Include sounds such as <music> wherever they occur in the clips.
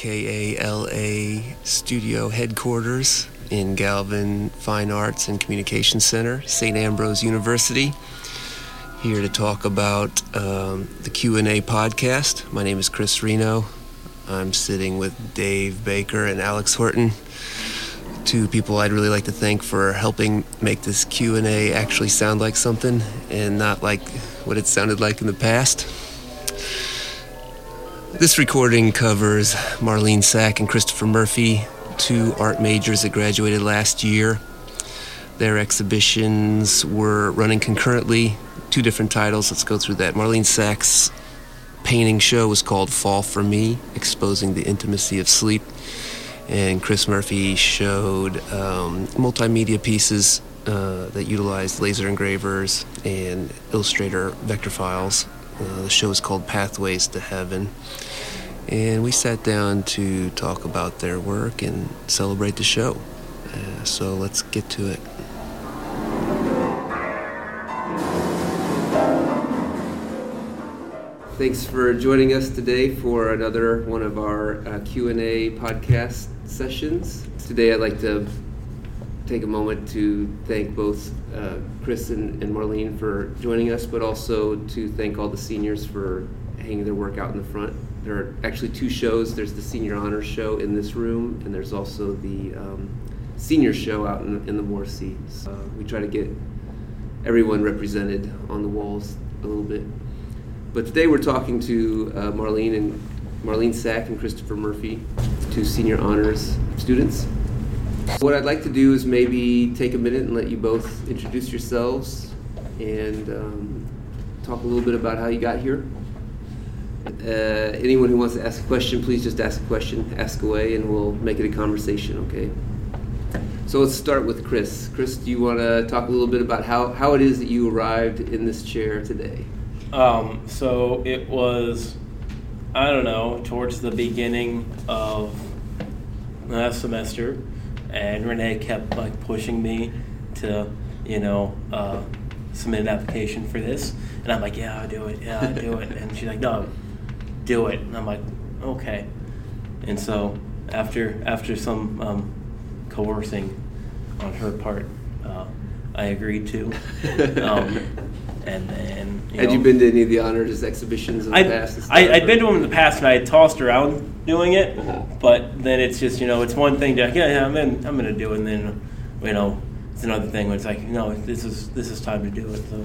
KALA studio headquarters in Galvin Fine Arts and Communication Center, St. Ambrose University. Here to talk about um, the Q&A podcast. My name is Chris Reno. I'm sitting with Dave Baker and Alex Horton, two people I'd really like to thank for helping make this Q&A actually sound like something and not like what it sounded like in the past. This recording covers Marlene Sack and Christopher Murphy, two art majors that graduated last year. Their exhibitions were running concurrently, two different titles. Let's go through that. Marlene Sack's painting show was called Fall for Me, exposing the intimacy of sleep. And Chris Murphy showed um, multimedia pieces uh, that utilized laser engravers and Illustrator vector files. Uh, the show is called Pathways to Heaven. And we sat down to talk about their work and celebrate the show. Uh, so let's get to it. Thanks for joining us today for another one of our uh, Q&A podcast sessions. Today I'd like to take a moment to thank both uh, Chris and, and Marlene for joining us, but also to thank all the seniors for hanging their work out in the front. There are actually two shows. There's the Senior Honors Show in this room, and there's also the um, Senior Show out in, in the Morrissey. So we try to get everyone represented on the walls a little bit. But today we're talking to uh, Marlene and Marlene Sack and Christopher Murphy, two senior honors students. What I'd like to do is maybe take a minute and let you both introduce yourselves and um, talk a little bit about how you got here. Uh, anyone who wants to ask a question, please just ask a question, ask away, and we'll make it a conversation, okay? So let's start with Chris. Chris, do you want to talk a little bit about how, how it is that you arrived in this chair today? Um, so it was, I don't know, towards the beginning of last semester, and Renee kept like pushing me to, you know, uh, submit an application for this, and I'm like, yeah, I'll do it, yeah, I'll do it, and she's like, no, do it, and I'm like, okay, and so after after some um, coercing on her part, uh, I agreed to. Um, <laughs> and you Had know, you been to any of the honors exhibitions in the I'd, past? I, i'd been to them in the past, and I had tossed around doing it, Uh-huh. but then it's just you know it's one thing to yeah, yeah I'm in, I'm gonna do it, and then you know it's another thing when it's like no this is this is time to do it. So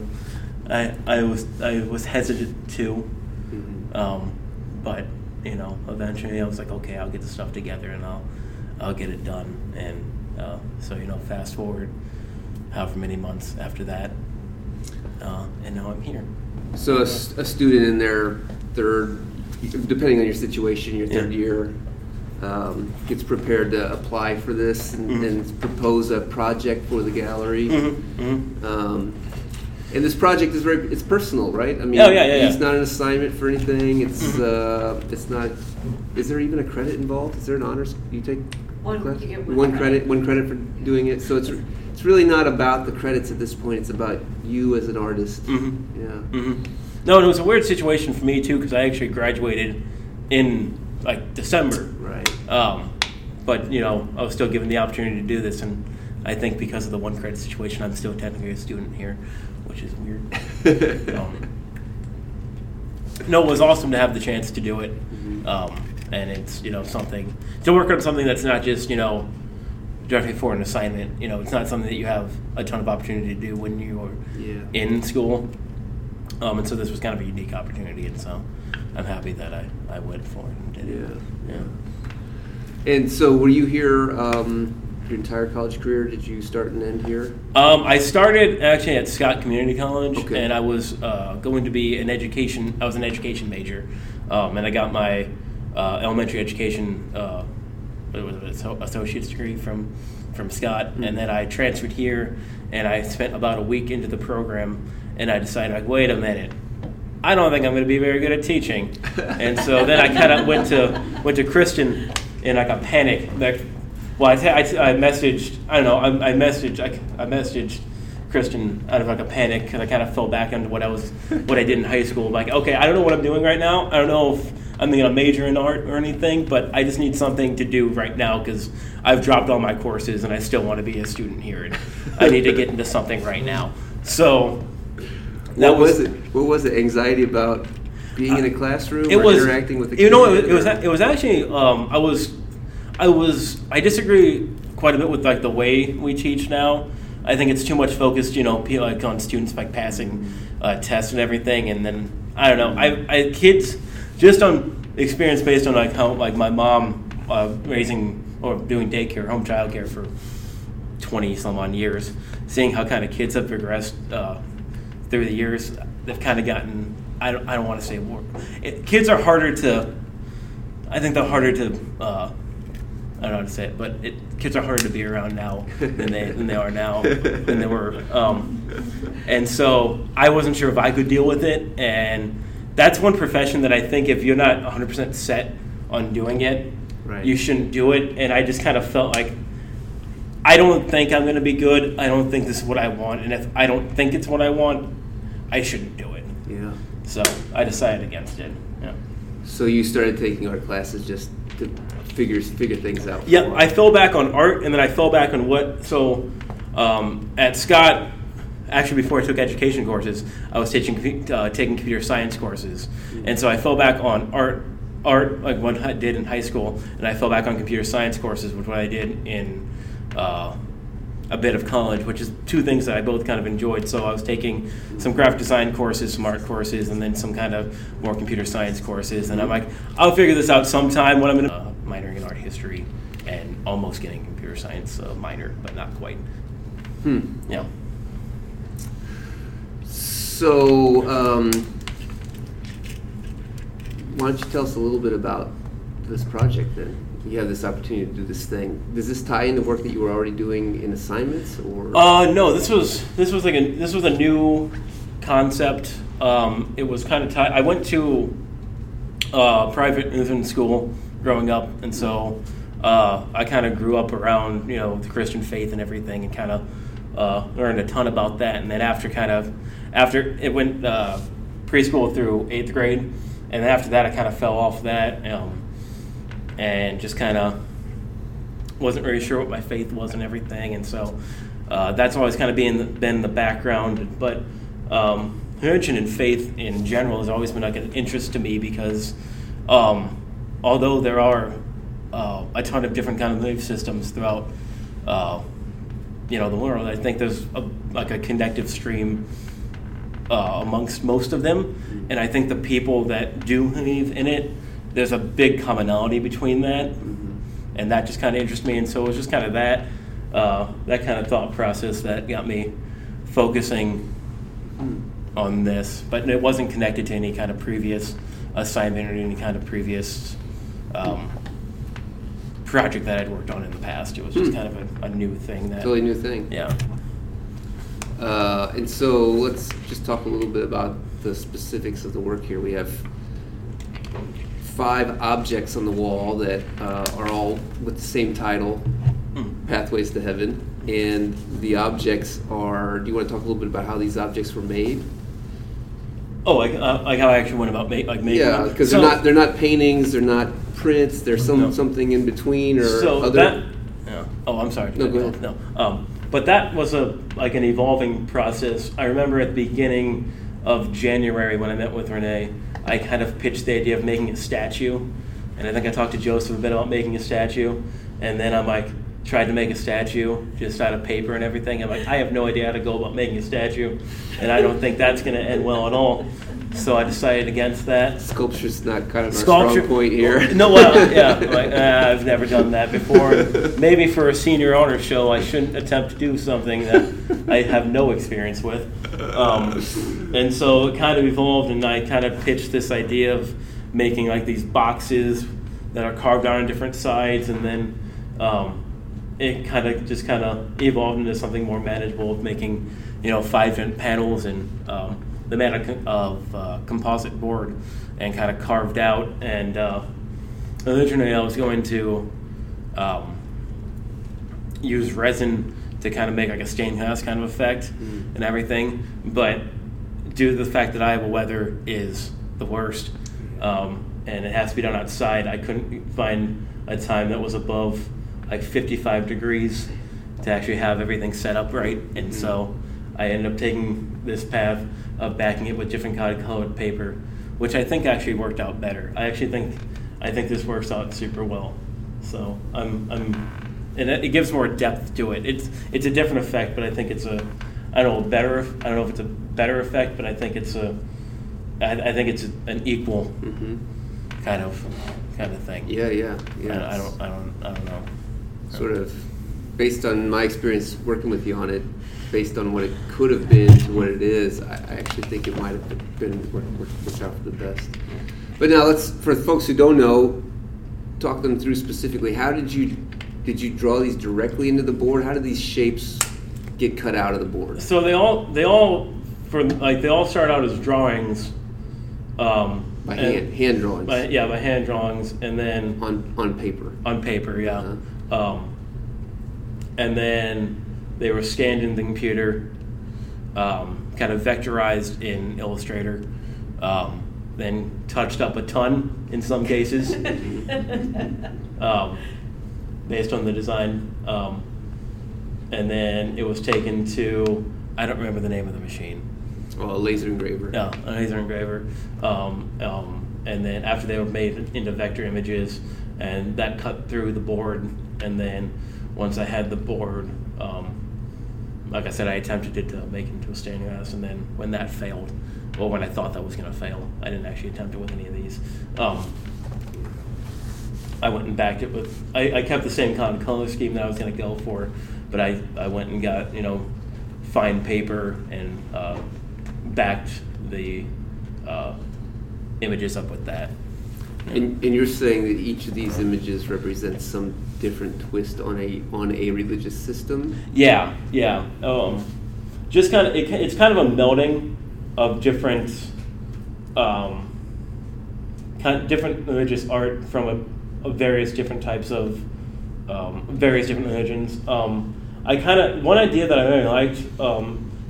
I I was I was hesitant to, Mhm. um, but you know eventually I was like okay I'll get the stuff together and I'll I'll get it done, and uh, so you know fast forward however many months after that, uh, and now I'm here. So a student in their third, depending on your situation, your third Yeah. year, um, gets prepared to apply for this and, Mhm. and propose a project for the gallery. Mm-hmm. Um, and this project is very, it's personal, right? I mean, Oh, yeah, yeah, yeah. it's not an assignment for anything. It's, uh, it's not, is there even a credit involved? Is there an honors, you take? One- class? you get one One credit. credit, one credit for doing it. So it's, it's really not about the credits at this point. It's about you as an artist. Mm-hmm. Yeah. hmm No, and it was a weird situation for me too because I actually graduated in like December. Right. Um, but you know, I was still given the opportunity to do this, and I think because of the one credit situation, I'm still technically a student here, which is weird. <laughs> um, no, it was awesome to have the chance to do it, Mhm. um, and it's you know something to work on something that's not just you know directly for an assignment. You know, it's not something that you have a ton of opportunity to do when you are Yeah. in school. Um, and so this was kind of a unique opportunity, and so I'm happy that I, I went for it and did it. Yeah. Yeah. And so, were you here um, your entire college career? Did you start and end here? Um, I started actually at Scott Community College, Okay. and I was uh, going to be an education. I was an education major, um, and I got my uh, elementary education uh, what was an associate's degree from from Scott, Mm-hmm. and then I transferred here, and I spent about a week into the program, and I decided like, wait a minute. I don't think I'm going to be very good at teaching, and so then I kind of went to went to Christian in like a panic. Like, well, I, I, I messaged I don't know I, I messaged I, I messaged Christian out of like a panic because I kind of fell back into what I was what I did in high school. Like, okay, I don't know what I'm doing right now. I don't know if I'm going to major in art or anything, but I just need something to do right now because I've dropped all my courses and I still want to be a student here. And I need to get into something right now. So that what was, was, it? What was it? Anxiety about being in a classroom it was, interacting with the you know it, it was it was actually um, I was I was I disagree quite a bit with like the way we teach now. I think it's too much focused, you know, like on students like passing uh, tests and everything, and then I don't know. I, I kids just on experience based on like how like my mom uh, raising or doing daycare, home child care for twenty some odd years, seeing how kind of kids have progressed uh, through the years. They've kind of gotten. I don't. I don't want to say more. It, kids are harder to. I think they're harder to. Uh, I don't know how to say it, but it, kids are harder to be around now than they than they are now than they were. Um, and so I wasn't sure if I could deal with it, and that's one profession that I think if you're not 100% set on doing it, right. you shouldn't do it. And I just kind of felt like I don't think I'm going to be good. I don't think this is what I want, and if I don't think it's what I want, I shouldn't do it. Yeah. So I decided against it. Yeah. So you started taking art classes just to figure figure things out. Yeah, I fell back on art, and then I fell back on what. So um, at Scott, actually before I took education courses, I was teaching uh, taking computer science courses, mm-hmm. and so I fell back on art. Art, like what I did in high school, and I fell back on computer science courses, which what I did in uh, a bit of college, which is two things that I both kind of enjoyed. So I was taking some graphic design courses, some art courses, and then some kind of more computer science courses. And I'm like, I'll figure this out sometime when I'm in uh, minoring in art history and almost getting computer science uh, minor, but not quite. Hmm. Yeah. So, um, why don't you tell us a little bit about this project then? You have this opportunity to do this thing. Does this tie into work that you were already doing in assignments, or? Uh, no. This was this was like a this was a new concept. Um, it was kind of tied. I went to uh, private infant school growing up, and so uh, I kind of grew up around you know the Christian faith and everything, and kind of uh, learned a ton about that. And then after kind of after it went uh, preschool through eighth grade, and after that I kind of fell off that um, and just kind of wasn't really sure what my faith was and everything, and so uh, that's always kind of been been the background. But um, religion and faith in general has always been like an interest to me because um, although there are uh, a ton of different kind of belief systems throughout uh, you know the world, I think there's a, like a connective stream uh, amongst most of them. And I think the people that do believe in it, there's a big commonality between that. Mm-hmm. And that just kind of interests me. And so it was just kind of that, uh, that kind of thought process that got me focusing mm. on this. But it wasn't connected to any kind of previous assignment or any kind of previous um, project that I'd worked on in the past. It was just mm. kind of a, a, new thing. That, totally new thing. Yeah. Uh, and so let's just talk a little bit about the specifics of the work here. We have five objects on the wall that uh, are all with the same title, mm. Pathways to Heaven. And the objects are, do you want to talk a little bit about how these objects were made? Oh, like, uh, like how I actually went about make, like making them Yeah, because so, they're not they're not paintings, they're not prints, there's some no. something in between or so other. That, yeah. Oh, I'm sorry. No, go ahead. No. Um, but that was a like an evolving process. I remember at the beginning of January when I met with Renee, I kind of pitched the idea of making a statue, and I think I talked to Joseph a bit about making a statue, and then I'm like tried to make a statue just out of paper and everything. I'm like I have no idea how to go about making a statue, and I don't think that's going to end well at all. So I decided against that. Sculpture's not kind of a strong point here. <laughs> No, well, yeah, <laughs> like, uh, I've never done that before. Maybe for a senior honor show, I shouldn't attempt to do something that I have no experience with. Um, and so it kind of evolved, and I kind of pitched this idea of making like these boxes that are carved out on different sides, and then um, it kind of just kind of evolved into something more manageable of making, you know, five panels and. Um, the amount of uh, composite board and kind of carved out. And uh, originally, I was going to um, use resin to kind of make like a stained glass kind of effect mm. and everything. But due to the fact that Iowa weather is the worst, um, and it has to be done outside. I couldn't find a time that was above like 55 degrees to actually have everything set up right, and so I ended up taking this path of backing it with different colored paper, which I think actually worked out better. I actually think I think this works out super well. So I'm I'm and it gives more depth to it. It's it's a different effect, but I think it's a I don't know better. I don't know if it's a better effect, but I think it's a I, I think it's a, an equal hmm kind of kind of thing. Yeah, yeah, yeah. I, I don't I don't I don't know. Sort of based on my experience working with you on it, based on what it could have been to what it is, I, I actually think it might have been worked, worked, worked out for the best. But now let's, for folks who don't know, talk them through specifically. How did you did you draw these directly into the board? How did these shapes get cut out of the board? So they all they all for like they all start out as drawings. Um, By and- hand, hand drawings by, yeah, by hand drawings, and then on on paper. on paper, yeah. Uh-huh. Um, and then they were scanned in the computer, um, kind of vectorized in Illustrator, um, then touched up a ton in some cases, <laughs> um, based on the design. Um, and then it was taken to, I don't remember the name of the machine. Well, a laser engraver. Yeah, a laser engraver. Um, um, and then after they were made into vector images, and that cut through the board. And then once I had the board, um, like I said, I attempted it to make it into a standing house. And then when that failed, or when I thought that was going to fail, I didn't actually attempt it with any of these. Um, I went and backed it with. I, I kept the same kind of color scheme that I was going to go for, but I, I went and got you know fine paper and uh, backed the uh, images up with that. And, and you're saying that each of these images represents some different twist on a on a religious system. Yeah, yeah. Um, just kind of, it, it's kind of a melding of different, um, kind of different religious art from a, of various different types of um, various different religions. Um, I kind of one idea that I really liked um,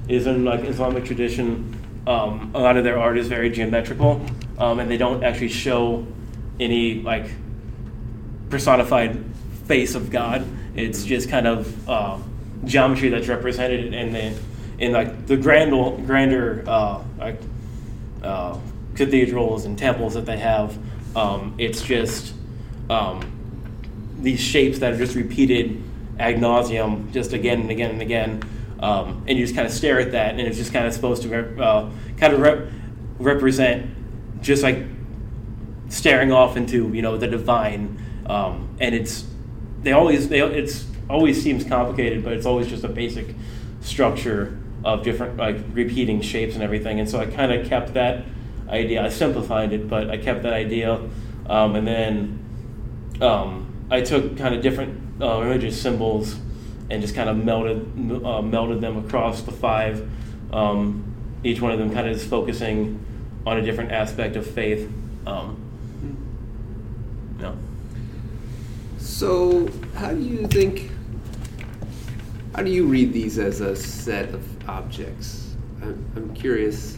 is in like Islamic tradition. Um, a lot of their art is very geometrical, um, and they don't actually show any like personified face of God. It's just kind of uh, geometry that's represented in the in like the grander grander uh, like uh, cathedrals and temples that they have. Um, it's just um, these shapes that are just repeated ad nauseum, just again and again and again. Um, and you just kind of stare at that, and it's just kind of supposed to re- uh, kind of rep- represent just like staring off into you know the divine. Um, and it's they always they it's always seems complicated, but it's always just a basic structure of different like repeating shapes and everything. And so I kind of kept that idea. I simplified it, but I kept that idea. Um, and then um, I took kind of different uh, religious symbols and just kind of melded uh, melded them across the five. Um, each one of them kind of is focusing on a different aspect of faith. Um, yeah. So, how do you think? How do you read these as a set of objects? I'm, I'm curious.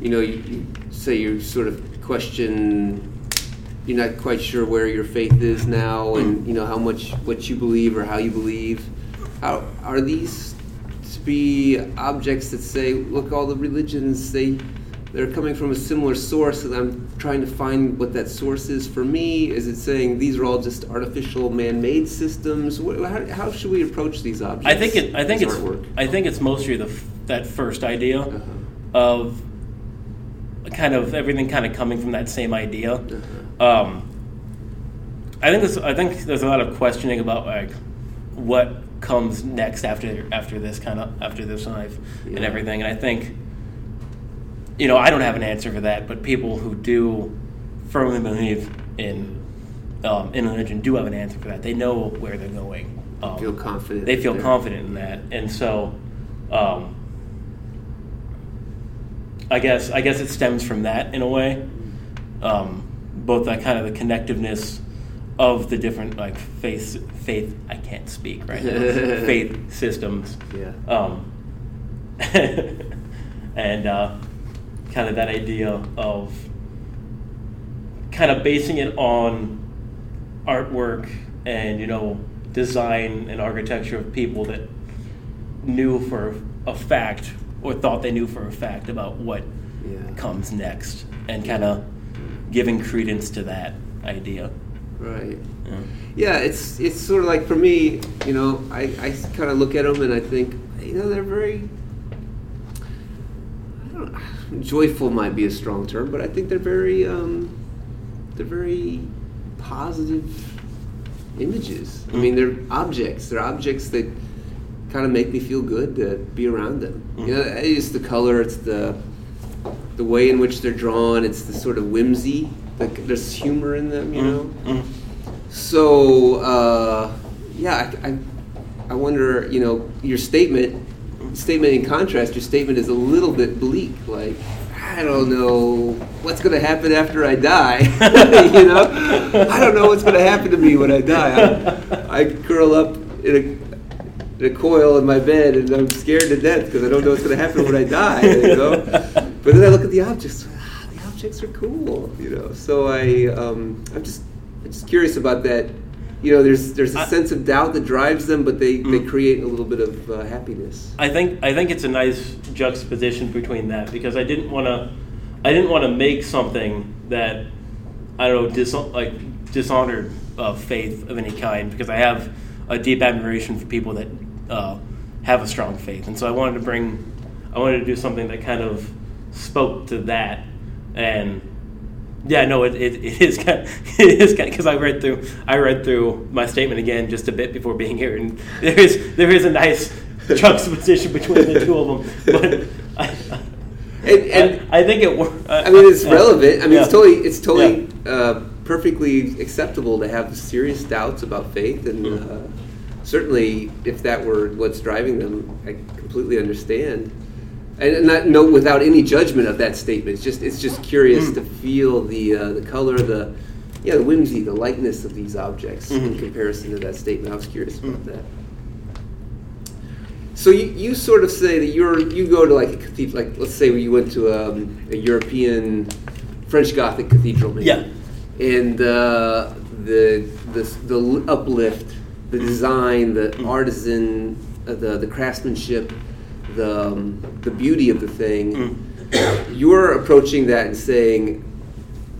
You know, you, you say you sort of question. You're not quite sure where your faith is now, and you know how much what you believe or how you believe. How are these to be objects that say, look, all the religions they they're coming from a similar source, and I'm trying to find what that source is for me. Is it saying these are all just artificial, man-made systems? What, how, how should we approach these objects? I think it. I think it's. artwork. I think it's mostly the f- that first idea Uh-huh. of kind of everything kind of coming from that same idea. Uh-huh. Um, I think this. I think there's a lot of questioning about like what comes next after after this kind of after this life and everything. And I think you know I don't have an answer for that, but people who do firmly believe in um, in religion do have an answer for that. They know where they're going. Um, Feel confident. they feel there. confident in that, and so um, I guess I guess it stems from that in a way, um, both that kind of the connectiveness of the different like faith faith I can't speak right now <laughs> faith systems, Yeah. um, <laughs> and uh, kind of that idea of kind of basing it on artwork and you know design and architecture of people that knew for a fact or thought they knew for a fact about what Yeah. comes next and kind of giving credence to that idea. Right. Yeah. Yeah, it's it's sort of like for me, you know, I, I kind of look at them and I think, you know, they're very. Joyful might be a strong term, but I think they're very um, they're very positive images. I mean, they're objects. They're objects that kind of make me feel good to be around them. You know, it's the color, it's the the way in which they're drawn, it's the sort of whimsy. The, there's humor in them, you know. Mm. So uh, yeah, I, I, I wonder. You know, your statement statement in contrast, your statement is a little bit bleak. Like I don't know what's going to happen after I die. <laughs> you know, I don't know what's going to happen to me when I die. I, I curl up in a, in a coil in my bed and I'm scared to death because I don't know what's going to happen when I die. You know, but then I look at the objects. ah, The objects are cool. You know, so I um, I'm just I'm just curious about that. You know, there's there's a I- sense of doubt that drives them, but they, they Mm. create a little bit of uh, happiness. I think I think it's a nice juxtaposition between that because I didn't want to I didn't want to make something that I don't know dis- like dishonored uh, faith of any kind because I have a deep admiration for people that uh, have a strong faith and so I wanted to bring I wanted to do something that kind of spoke to that and yeah, no, it, it, it is kind <laughs> it is kind because I read through I read through my statement again just a bit before being here, and there is there is a nice juxtaposition between the two of them. <laughs> But I, And, and I, I think it. wor- I mean, it's yeah. relevant. I mean, it's totally, it's totally uh, perfectly acceptable to have serious doubts about faith, and Mm. uh, certainly, if that were what's driving them, I completely understand. And not no, without any judgment of that statement. It's just, it's just curious Mm. to feel the uh, the color, the yeah, the whimsy, the lightness of these objects in Mhm. comparison to that statement. I was curious about Mm. that. So you, you sort of say that you're you go to like a cathedral, like let's say you went to um, a European French Gothic cathedral, maybe. Yeah. and uh, the the the uplift, the design, the artisan, uh, the the craftsmanship, the um, the beauty of the thing. Mm. You're approaching that and saying,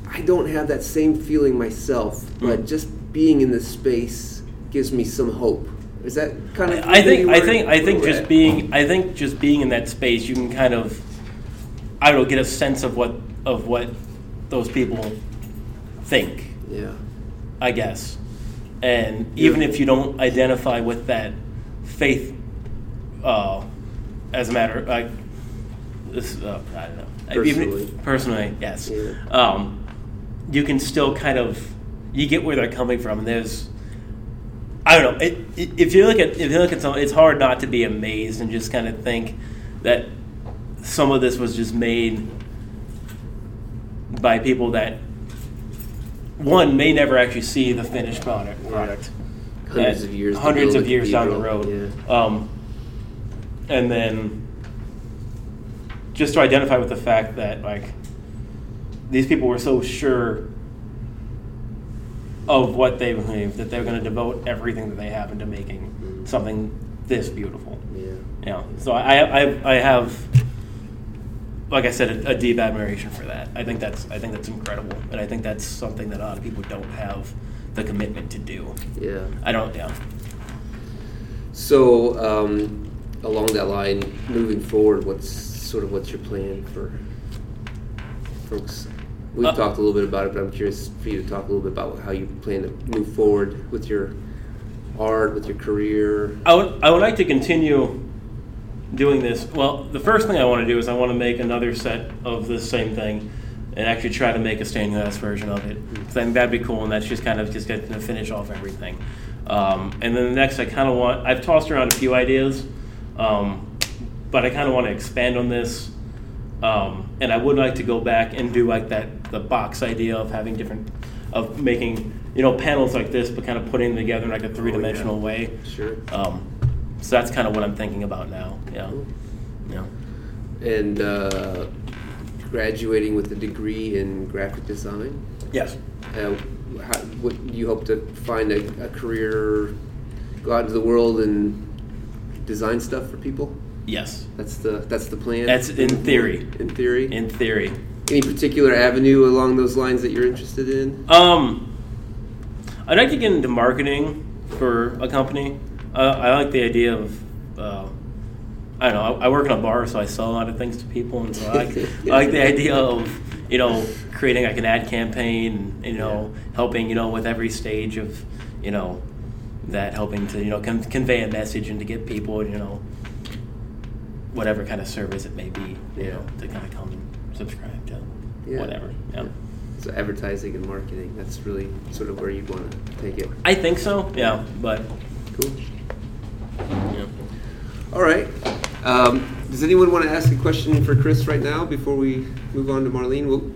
I don't have that same feeling myself, but Mm. just being in this space gives me some hope. Is that kind of? I think I think I think just at? being I think just being in that space, you can kind of I don't know get a sense of what of what those people think. Yeah. I guess. And even if you don't identify with that faith, uh, as a matter, like this, uh, I don't know. Personally. Even, personally, yes. Yeah. Um, you can still kind of you get where they're coming from. And there's, I don't know. It, it, if you look at if you look at someone, it's hard not to be amazed and just kind of think that some of this was just made by people that one may never actually see the finished product. product. Hundreds of years. hundreds of years down the road. Yeah. Um, and then just to identify with the fact that like these people were so sure of what they believe that they're going to devote everything that they have into making something this beautiful. Yeah. Yeah. So I, I, I have, like I said, a, a deep admiration for that. I think that's, I think that's incredible, and I think that's something that a lot of people don't have the commitment to do. Yeah. I don't. Yeah. So, um, along that line, moving forward, what's sort of what's your plan for folks? We've Uh, talked a little bit about it, but I'm curious for you to talk a little bit about how you plan to move forward with your art, with your career. I would, I would like to continue doing this. Well, the first thing I want to do is I want to make another set of the same thing and actually try to make a stained glass version of it. I think that'd be cool, and that's just kind of just getting to finish off everything. Um, and then the next, I kind of want, I've tossed around a few ideas, um, but I kind of want to expand on this. Um, and I would like to go back and do like that, the box idea of having different, of making, you know, panels like this, but kind of putting them together in like a three dimensional way. Sure. Um, so that's kind of what I'm thinking about now. Yeah. Yeah. And uh, graduating with a degree in graphic design. Yes. Uh, how, what you hope to find a, a career, go out into the world and design stuff for people. Yes. That's the that's the plan. That's in theory. In theory. In theory. Any particular avenue along those lines that you're interested in? Um, I'd like to get into marketing for a company. Uh, I like the idea of, uh, I don't know. I, I work in a bar, so I sell a lot of things to people, and so I like, I like the idea of you know creating like an ad campaign, and, you know, helping you know with every stage of you know that helping to you know con- convey a message and to get people you know whatever kind of service it may be you Yeah. know to kind of come and subscribe to Yeah. whatever. Yeah. So advertising and marketing. That's really sort of where you want to take it. I think so. Yeah, but Cool. yeah. All right. Um, does anyone want to ask a question for Chris right now before we move on to Marlene? We'll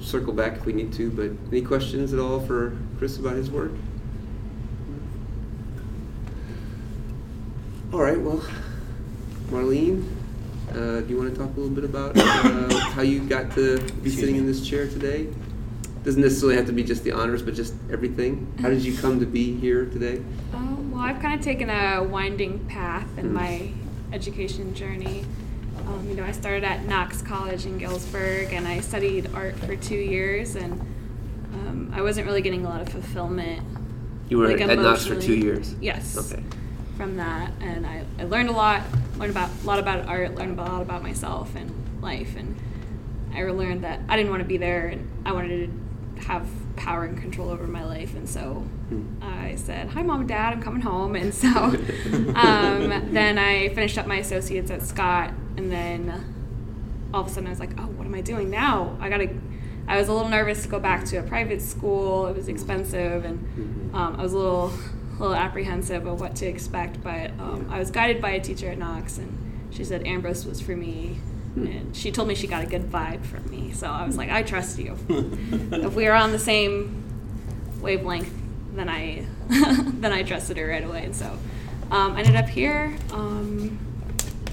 circle back if we need to, but any questions at all for Chris about his work? All right. Well, Marlene, uh, do you want to talk a little bit about uh, how you got to be Excuse sitting me. in this chair today? Doesn't necessarily have to be just the honors, but just everything. How did you come to be here today? Oh, well, I've kind of taken a winding path in Hmm. my education journey. Um, you know, I started at Knox College in Galesburg and I studied art for two years, and um, I wasn't really getting a lot of fulfillment. You were like, at Knox for two years. Yes. Okay. From that, and I, I learned a lot, learned about a lot about art, learned a lot about myself and life, and I learned that I didn't want to be there, and I wanted to have power and control over my life, and so Hmm. I said, "Hi, mom and dad, I'm coming home." And so <laughs> um, then I finished up my associates at Scott, and then all of a sudden I was like, "Oh, what am I doing now? I gotta." I was a little nervous to go back to a private school. It was expensive, and Mhm. um, I was a little, little apprehensive of what to expect. But um, I was guided by a teacher at Knox, and she said Ambrose was for me. Hmm. And she told me she got a good vibe from me, so I was like, I trust you. <laughs> if we are on the same wavelength, then I <laughs> then I trusted her right away. And so um, I ended up here um,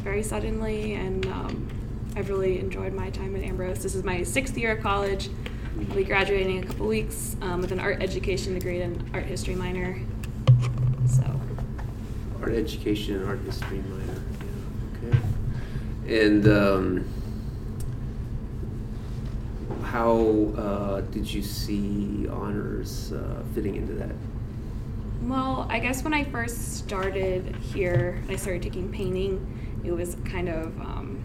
very suddenly, and um, I've really enjoyed my time at Ambrose. This is my sixth year of college. I'll be graduating in a couple weeks um, with an art education degree and art history minor. So Art education and art history minor. Yeah, okay. And um, how uh, did you see honors uh, fitting into that? Well, I guess when I first started here I started taking painting, it was kind of um,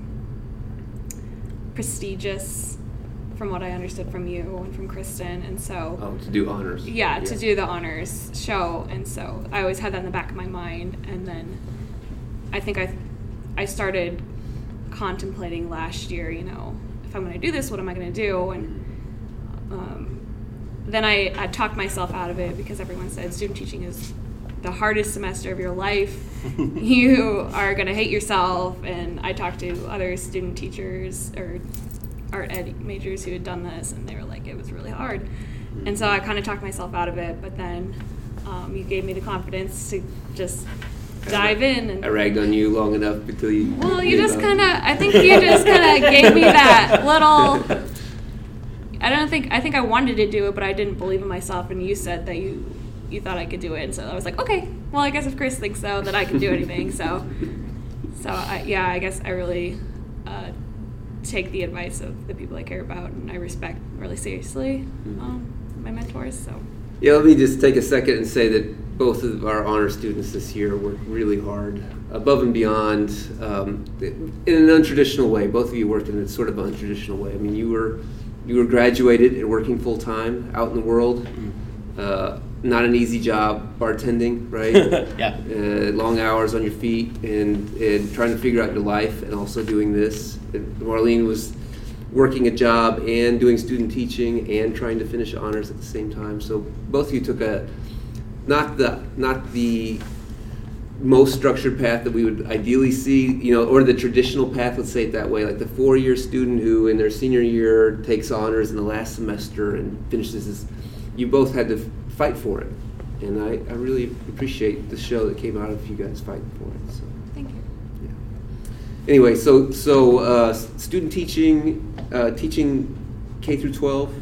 prestigious from what I understood from you and from Kristen. And so, Oh, to do honors. yeah, to do the honors show. And so I always had that in the back of my mind. And then I think I, I started contemplating last year, you know, if I'm going to do this, what am I going to do? And um, then I, I talked myself out of it because everyone said student teaching is the hardest semester of your life. <laughs> you are going to hate yourself. And I talked to other student teachers or art ed majors who had done this, and they were like, it was really hard. And so I kind of talked myself out of it. But then um, you gave me the confidence to just dive in. And I ragged on you long enough until you. well, you just kind of, I think you just kind of <laughs> gave me that little. I don't think, I think I wanted to do it, but I didn't believe in myself. And you said that you, you thought I could do it. And so I was like, okay, well, I guess if Chris thinks so, then I can do anything. So, so I, yeah, I guess I really take the advice of the people I care about and I respect really seriously um, my mentors. So, Yeah, let me just take a second and say that both of our honor students this year worked really hard, above and beyond, um, in an untraditional way. Both of you worked in a sort of untraditional way. I mean, you were you were graduated and working full time out in the world. Uh, not an easy job, bartending, right? <laughs> yeah. uh, long hours on your feet and, and trying to figure out your life and also doing this. Marlene was working a job and doing student teaching and trying to finish honors at the same time. So both of you took a not the not the most structured path that we would ideally see, you know, or the traditional path, let's say it that way, like the four-year student who in their senior year takes honors in the last semester and finishes his, you both had to fight for it. And I, I really appreciate the show that came out of you guys fighting for it. So, thank you. Anyway, so so uh, student teaching, uh, teaching K through 12,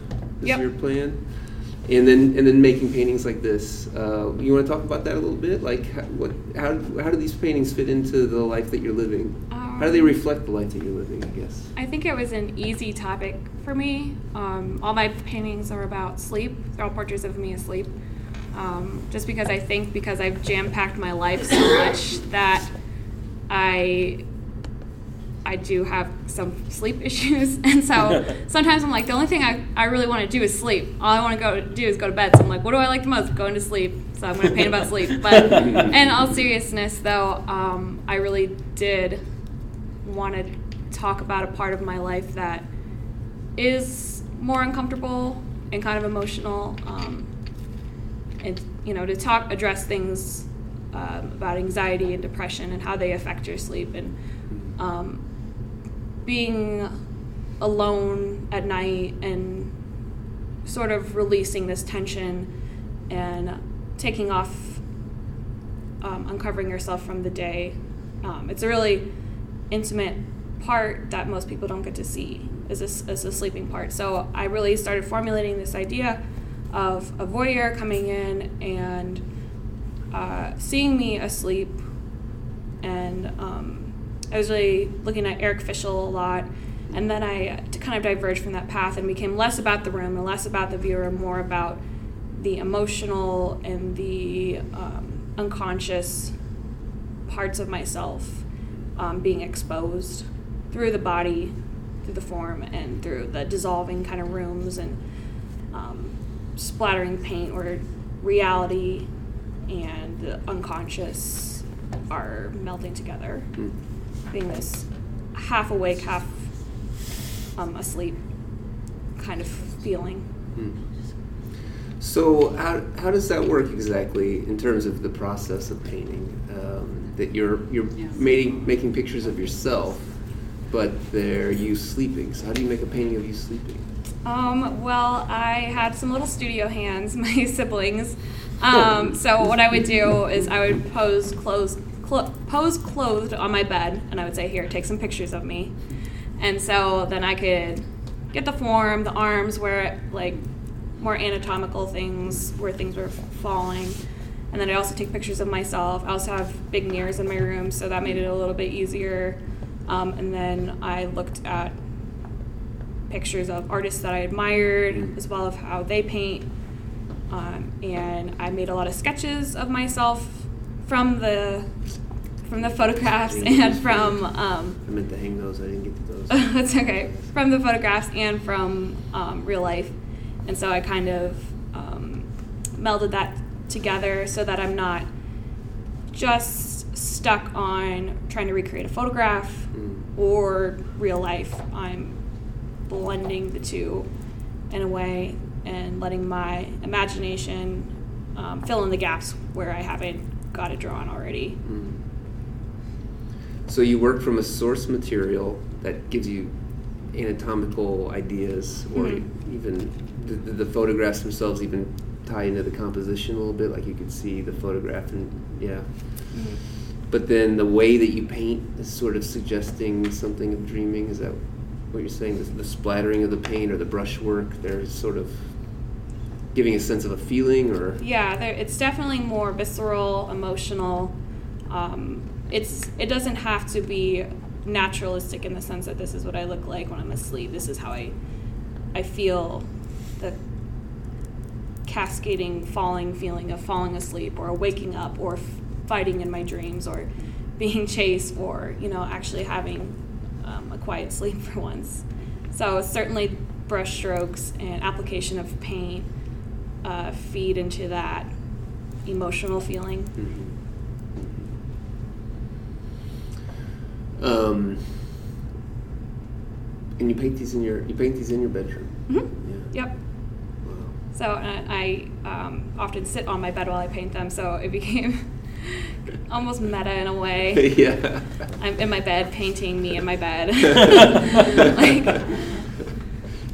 Is Yep. your plan? And then and then making paintings like this. Uh, you want to talk about that a little bit? Like how, what how how do these paintings fit into the life that you're living? how do they Um, reflect the life that you're living? I guess. I think it was an easy topic for me. Um, all my paintings are about sleep. They're all portraits of me asleep. Um, just because I think because I've jam packed my life so much that I I do have some sleep <laughs> issues, and so <laughs> sometimes I'm like the only thing I, I really want to do is sleep. All I want to go do is go to bed. So I'm like, what do I like the most? Going to sleep. So I'm going to paint about sleep. But <laughs> in all seriousness, though, um, I really did want to talk about a part of my life that is more uncomfortable and kind of emotional. Um, and you know, to talk, address things um, about anxiety and depression and how they affect your sleep and um, being alone at night and sort of releasing this tension and taking off, um, uncovering yourself from the day. Um, it's a really intimate part that most people don't get to see is a, is a sleeping part. So I really started formulating this idea of a voyeur coming in and uh, seeing me asleep. And um, I was really looking at Eric Fischl a lot. And then I kind of diverged from that path and became less about the room and less about the viewer, more about the emotional and the um, unconscious parts of myself um, being exposed through the body, through the form, and through the dissolving kind of rooms and um, splattering paint where reality and the unconscious are melting together, Mm. Being this half awake, half um, asleep kind of feeling. Hmm. So how, how does that work exactly in terms of the process of painting? Um, that you're you're making making pictures of yourself, but they're you sleeping. So how do you make a painting of you sleeping? Um, well, I had some little studio hands, <laughs> my siblings. Um, so what I would do is I would pose clothes, pose clothed on my bed, and I would say, "Here, take some pictures of me." And so then I could get the form, the arms, where like more anatomical things, where things were falling. And then I also take pictures of myself. I also have big mirrors in my room, so that made it a little bit easier. Um, and then I looked at pictures of artists that I admired, as well as how they paint. Um, and I made a lot of sketches of myself from the from the photographs and from um, I meant to hang those. I didn't get to those. <laughs> that's okay from the photographs and from um, real life. And so I kind of um, melded that together so that I'm not just stuck on trying to recreate a photograph Mm. or real life. I'm blending the two in a way and letting my imagination um, fill in the gaps where I haven't got it drawn already. Mm. So you work from a source material that gives you anatomical ideas, or Mhm. even the, the, the photographs themselves even tie into the composition a little bit. Like you could see the photograph, and yeah. But then the way that you paint is sort of suggesting something of dreaming. Is that what you're saying? The, the splattering of the paint or the brushwork, they're sort of giving a sense of a feeling, or Yeah, it's definitely more visceral, emotional. Um, it's it doesn't have to be naturalistic in the sense that this is what I look like when I'm asleep. This is how I I feel the cascading, falling feeling of falling asleep or waking up or f- fighting in my dreams or being <laughs> chased or you know actually having um, a quiet <laughs> sleep for once. So certainly brush strokes and application of paint uh, feed into that emotional feeling. Mhm. Um, and you paint these in your you paint these in your bedroom. Mhm. Yeah. Yep. Wow. So uh, I um, often sit on my bed while I paint them, so it <laughs> became almost meta in a way. <laughs> yeah. I'm in my bed painting me in my bed. <laughs> like,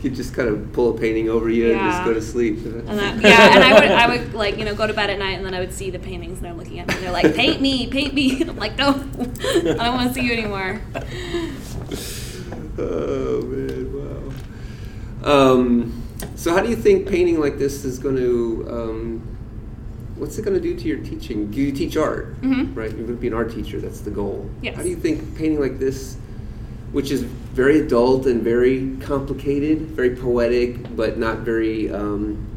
you just kind of pull a painting over you and just go to sleep. and that, yeah, and I would, I would like, you know, go to bed at night, and then I would see the paintings, and they're looking at me, and they're like, "Paint me, paint me." And <laughs> I'm like, "No, I don't want to see you anymore." <laughs> oh man, wow. Um, so, how do you think painting like this is going to? Um, what's it going to do to your teaching? Do you teach art? Mhm. Right, you're going to be an art teacher. That's the goal. Yes. How do you think painting like this, which is very adult and very complicated, very poetic, but not very um,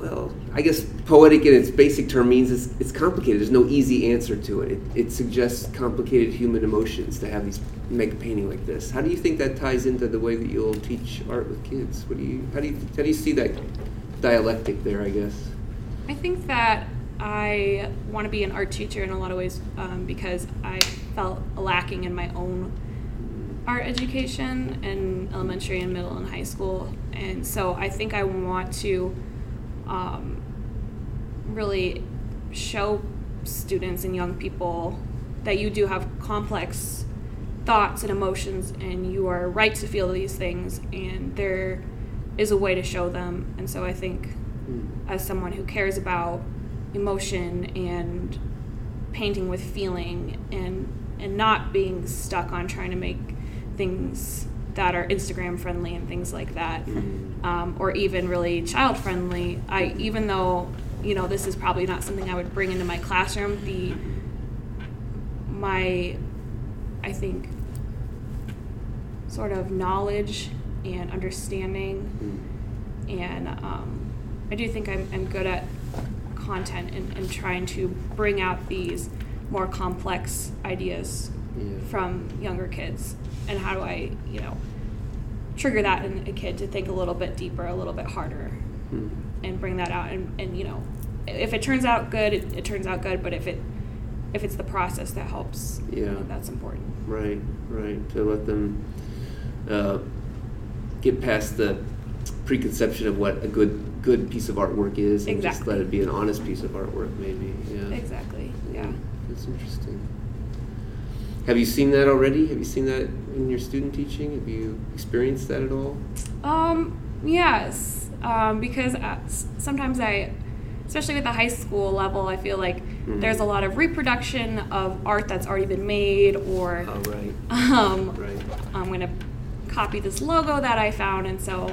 well, I guess poetic in its basic term means it's, it's complicated. There's no easy answer to it. it. It suggests complicated human emotions to have these make a painting like this. How do you think that ties into the way that you'll teach art with kids? What do you how do you how do you see that dialectic there? I guess. I think that I want to be an art teacher in a lot of ways um, because I felt lacking in my own art education in elementary and middle and high school. And so I think I want to um, really show students and young people that you do have complex thoughts and emotions and you are right to feel these things and there is a way to show them. And so I think as someone who cares about emotion and painting with feeling and and not being stuck on trying to make things that are Instagram friendly and things like that, um, or even really child friendly. I even though you know this is probably not something I would bring into my classroom. The my I think sort of knowledge and understanding and um, I do think I'm, I'm good at content and, and trying to bring out these more complex ideas Yeah. from younger kids and how do I you know trigger that in a kid to think a little bit deeper a little bit harder Hmm. and bring that out and, and you know if it turns out good it, it turns out good but if it if it's the process that helps I Yeah. think that's important Right, right. To let them uh, get past the preconception of what a good good piece of artwork is, and just let it be an honest piece of artwork, maybe. Yeah. exactly yeah That's interesting. Have you seen that already? Have you seen that in your student teaching? Have you experienced that at all? Um, yes, um, because uh, sometimes I, especially with the high school level, I feel like Mhm. there's a lot of reproduction of art that's already been made, or Oh, right, <laughs> um, right. I'm gonna copy this logo that I found, and so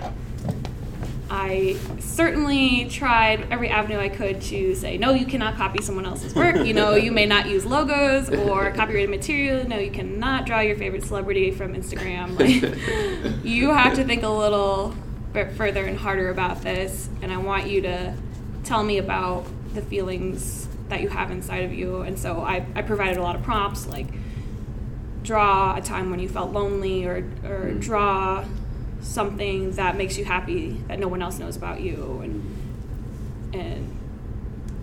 I certainly tried every avenue I could to say, no, you cannot copy someone else's work. You know, you may not use logos or <laughs> copyrighted material. No, you cannot draw your favorite celebrity from Instagram. Like, you have to think a little bit further and harder about this, and I want you to tell me about the feelings that you have inside of you. And so I, I provided a lot of prompts like draw a time when you felt lonely or, or Mm. draw something that makes you happy that no one else knows about you and and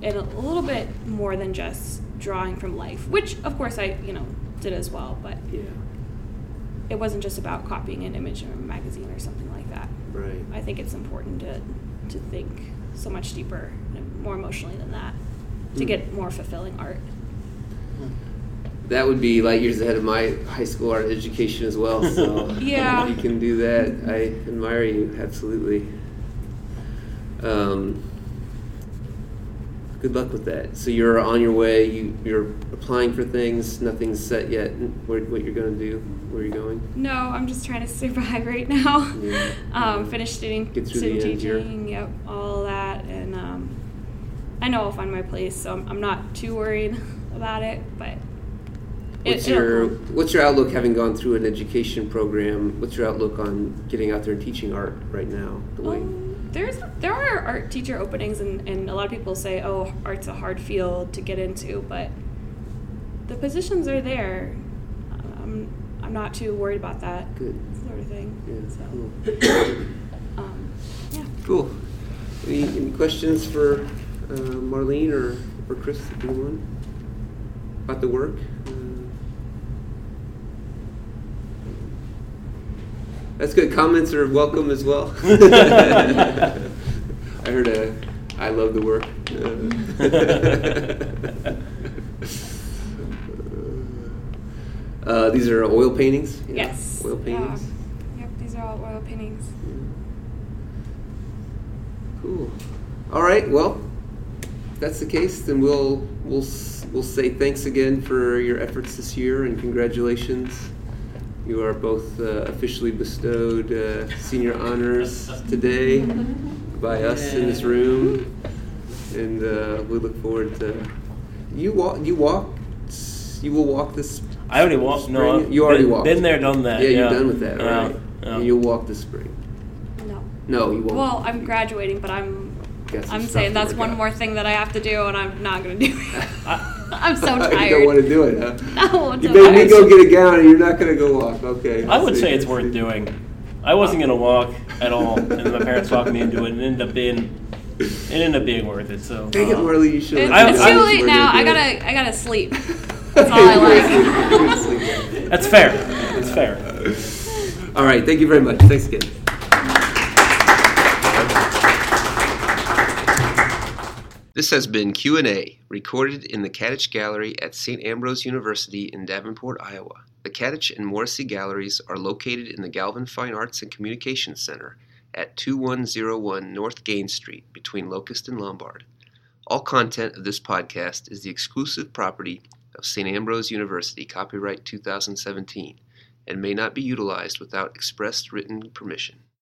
and a little bit more than just drawing from life which of course i you know did as well but Yeah, it wasn't just about copying an image from a magazine or something like that right. i think it's important to to think so much deeper and more emotionally than that to Mm. get more fulfilling art That would be light years ahead of my high school art education as well. So <laughs> Yeah. if you can do that, I admire you absolutely. Um, good luck with that. So you're on your way. You you're applying for things. Nothing's set yet. Where, what you're going to do? Where you're going? No, I'm just trying to <laughs> survive right now. Yeah. Um, finish student, Get through student the end here. yep, all that, and um, I know I'll find my place, so I'm, I'm not too worried <laughs> about it. But What's it'll- your What's your outlook having gone through an education program? What's your outlook on getting out there and teaching art right now? The way Um, there's there are art teacher openings, and, and a lot of people say, oh, art's a hard field to get into, but the positions are there. I'm I'm not too worried about that good. sort of thing. Yeah. So, Cool. <coughs> um, yeah. Cool. Any, any questions for uh, Marlene or, or Chris, anyone? About the work? Uh, that's good. Comments are welcome as well. <laughs> I heard a, I love the work. <laughs> Uh, these are oil paintings? Yeah, Yes. Oil paintings? Yeah. Yep, these are all oil paintings. Cool. All right. Well, if that's the case, then we'll we'll we'll say thanks again for your efforts this year and congratulations. You are both uh, officially bestowed uh, senior honors today by us in this room, and uh, we look forward to you walk. You walk. You will walk this. I already walked. No. I've you already been, walked. Been there, done that. Yeah, Yeah, you're done with that, right? yeah. And you'll walk this spring. No. No, you won't. Well, I'm graduating, but I'm I'm saying that's one out. more thing that I have to do, and I'm not gonna do it. <laughs> <laughs> I'm so <laughs> you tired. don't want to do it, huh? <laughs> No, I'm You made me go get a gown, and you're not going to go walk. Okay. I would see, say it's worth doing. I wasn't gonna walk at all, and then my parents talked me into it, and it ended up being it ended up being worth it. So Dang it, uh, Marley, you should. It's, I- it's I- too late We're now. I gotta I gotta sleep. That's all I like. that's fair. That's fair. All right, thank you very much. Thanks again. This has been Q&A, recorded in the Catich Gallery at St. Ambrose University in Davenport, Iowa. The Catich and Morrissey Galleries are located in the Galvin Fine Arts and Communications Center at 2101 North Gaines Street between Locust and Lombard. All content of this podcast is the exclusive property of St. Ambrose University, copyright 2017, and may not be utilized without express written permission.